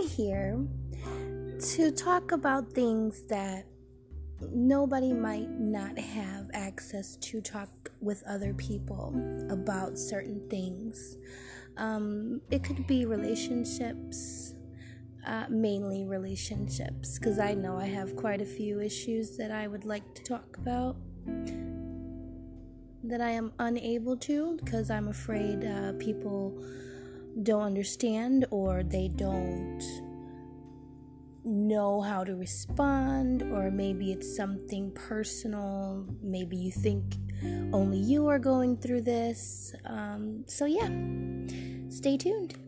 Here to talk about things that nobody might not have access to talk with other people about certain things. Um, it could be relationships, uh, mainly relationships, because I know I have quite a few issues that I would like to talk about that I am unable to because I'm afraid uh, people don't understand or they don't know how to respond, or maybe it's something personal. Maybe you think only you are going through this. Um, so, yeah, stay tuned.